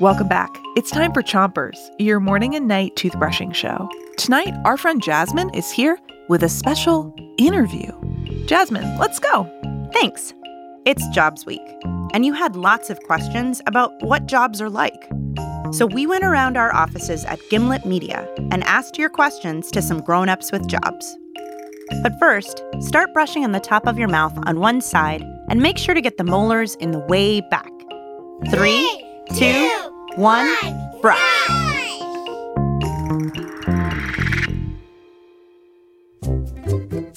Welcome back. It's time for Chompers, your morning and night toothbrushing show. Tonight, our friend Jasmine is here with a special interview. Jasmine, let's go. Thanks. It's Jobs Week, and you had lots of questions about what jobs are like. So we went around our offices at Gimlet Media and asked your questions to some grown-ups with jobs. But first, start brushing on the top of your mouth on one side and make sure to get the molars in the way back. Three, two, one, brush.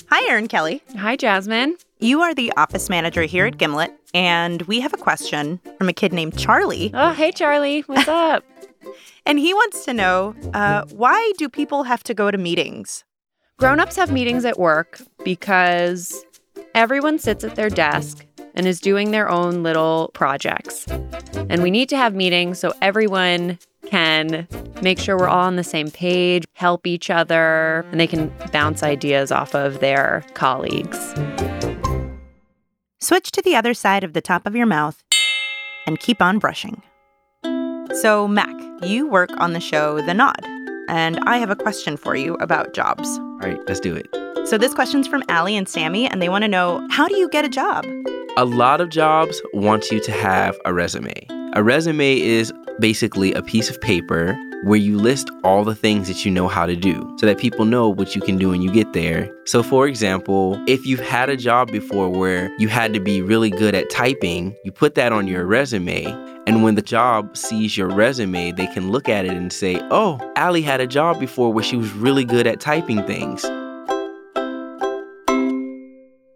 Hi, Erin Kelly. Hi, Jasmine. You are the office manager here at Gimlet, and we have a question from a kid named Charlie. Oh, hey, Charlie. What's up? And he wants to know uh, why do people have to go to meetings? Grown-ups have meetings at work because everyone sits at their desk and is doing their own little projects. And we need to have meetings so everyone can make sure we're all on the same page, help each other, and they can bounce ideas off of their colleagues. Switch to the other side of the top of your mouth and keep on brushing. So, Mac, you work on the show The Nod, and I have a question for you about jobs. All right, let's do it. So, this question's from Allie and Sammy, and they want to know how do you get a job? A lot of jobs want you to have a resume. A resume is basically a piece of paper where you list all the things that you know how to do so that people know what you can do when you get there. So, for example, if you've had a job before where you had to be really good at typing, you put that on your resume. And when the job sees your resume, they can look at it and say, Oh, Allie had a job before where she was really good at typing things.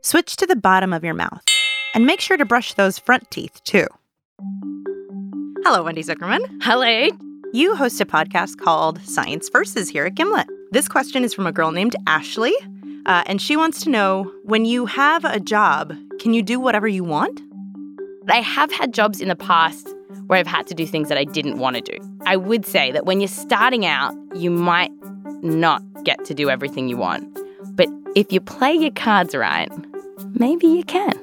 Switch to the bottom of your mouth and make sure to brush those front teeth too. Hello, Wendy Zuckerman. Hello. You host a podcast called Science Versus here at Gimlet. This question is from a girl named Ashley, uh, and she wants to know when you have a job, can you do whatever you want? I have had jobs in the past where I've had to do things that I didn't want to do. I would say that when you're starting out, you might not get to do everything you want. But if you play your cards right, maybe you can.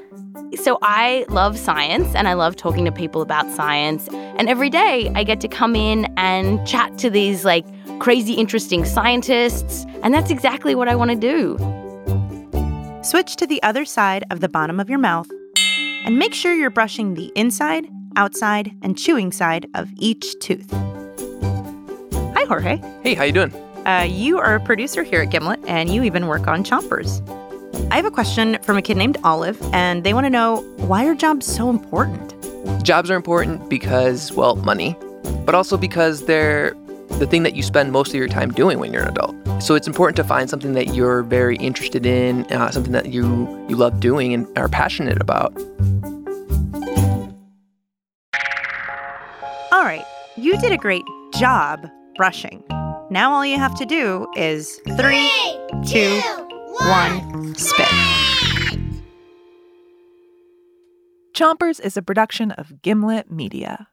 So I love science and I love talking to people about science. And every day I get to come in and chat to these like crazy interesting scientists. And that's exactly what I want to do. Switch to the other side of the bottom of your mouth and make sure you're brushing the inside, outside, and chewing side of each tooth. Hi, Jorge. Hey, how you doing? Uh, you are a producer here at Gimlet, and you even work on Chompers. I have a question from a kid named Olive, and they want to know why are jobs so important? Jobs are important because, well, money, but also because they're the thing that you spend most of your time doing when you're an adult. So it's important to find something that you're very interested in, uh, something that you you love doing and are passionate about. All right, you did a great job brushing. Now all you have to do is three, two, one, spit. Chompers is a production of Gimlet Media.